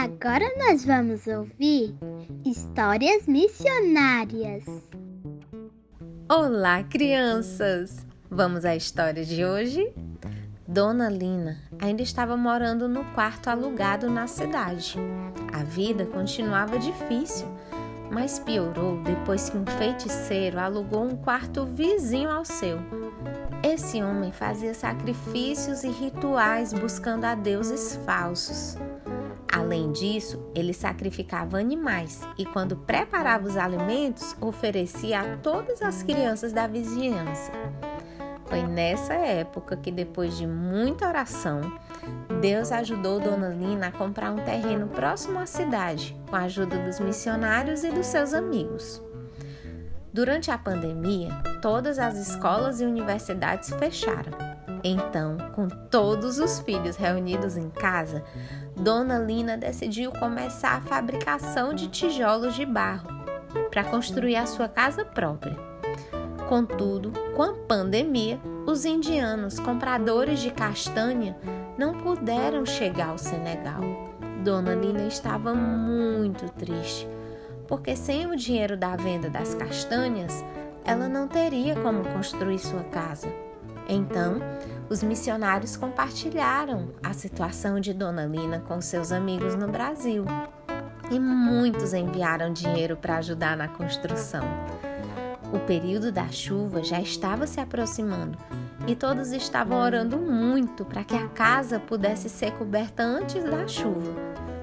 Agora nós vamos ouvir histórias missionárias. Olá, crianças! Vamos à história de hoje? Dona Lina ainda estava morando no quarto alugado na cidade. A vida continuava difícil, mas piorou depois que um feiticeiro alugou um quarto vizinho ao seu. Esse homem fazia sacrifícios e rituais buscando a deuses falsos. Além disso, ele sacrificava animais e, quando preparava os alimentos, oferecia a todas as crianças da vizinhança. Foi nessa época que, depois de muita oração, Deus ajudou Dona Lina a comprar um terreno próximo à cidade, com a ajuda dos missionários e dos seus amigos. Durante a pandemia, todas as escolas e universidades fecharam. Então, com todos os filhos reunidos em casa, Dona Lina decidiu começar a fabricação de tijolos de barro para construir a sua casa própria. Contudo, com a pandemia, os indianos compradores de castanha não puderam chegar ao Senegal. Dona Lina estava muito triste, porque sem o dinheiro da venda das castanhas, ela não teria como construir sua casa. Então, os missionários compartilharam a situação de Dona Lina com seus amigos no Brasil e muitos enviaram dinheiro para ajudar na construção. O período da chuva já estava se aproximando e todos estavam orando muito para que a casa pudesse ser coberta antes da chuva,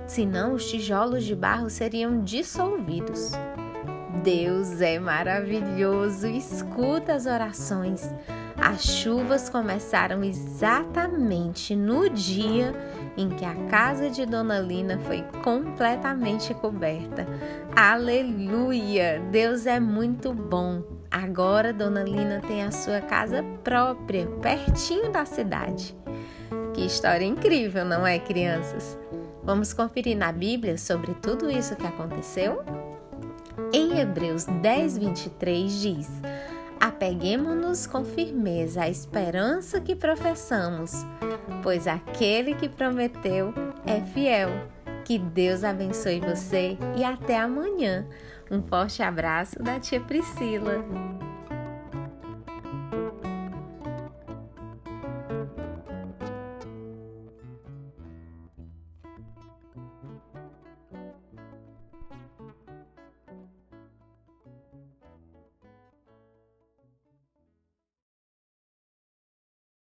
senão os tijolos de barro seriam dissolvidos. Deus é maravilhoso, escuta as orações. As chuvas começaram exatamente no dia em que a casa de Dona Lina foi completamente coberta. Aleluia! Deus é muito bom. Agora Dona Lina tem a sua casa própria, pertinho da cidade. Que história incrível, não é, crianças? Vamos conferir na Bíblia sobre tudo isso que aconteceu? Em Hebreus 10, 23 diz: Apeguemos-nos com firmeza à esperança que professamos, pois aquele que prometeu é fiel. Que Deus abençoe você e até amanhã. Um forte abraço da tia Priscila.